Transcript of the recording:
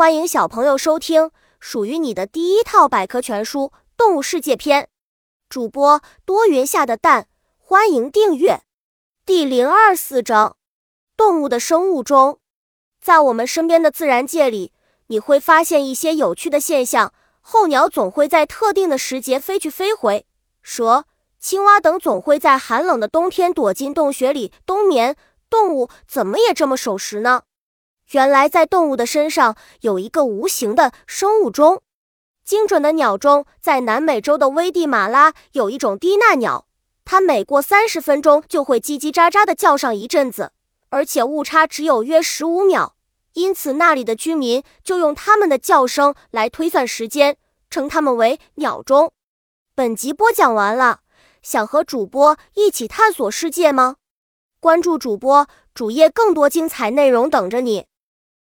欢迎小朋友收听属于你的第一套百科全书《动物世界篇》。主播多云下的蛋，欢迎订阅。第零二四章：动物的生物钟。在我们身边的自然界里，你会发现一些有趣的现象。候鸟总会在特定的时节飞去飞回，蛇、青蛙等总会在寒冷的冬天躲进洞穴里冬眠。动物怎么也这么守时呢？原来，在动物的身上有一个无形的生物钟，精准的鸟钟。在南美洲的危地马拉有一种低纳鸟，它每过三十分钟就会叽叽喳喳地叫上一阵子，而且误差只有约十五秒，因此那里的居民就用它们的叫声来推算时间，称它们为鸟钟。本集播讲完了，想和主播一起探索世界吗？关注主播主页，更多精彩内容等着你。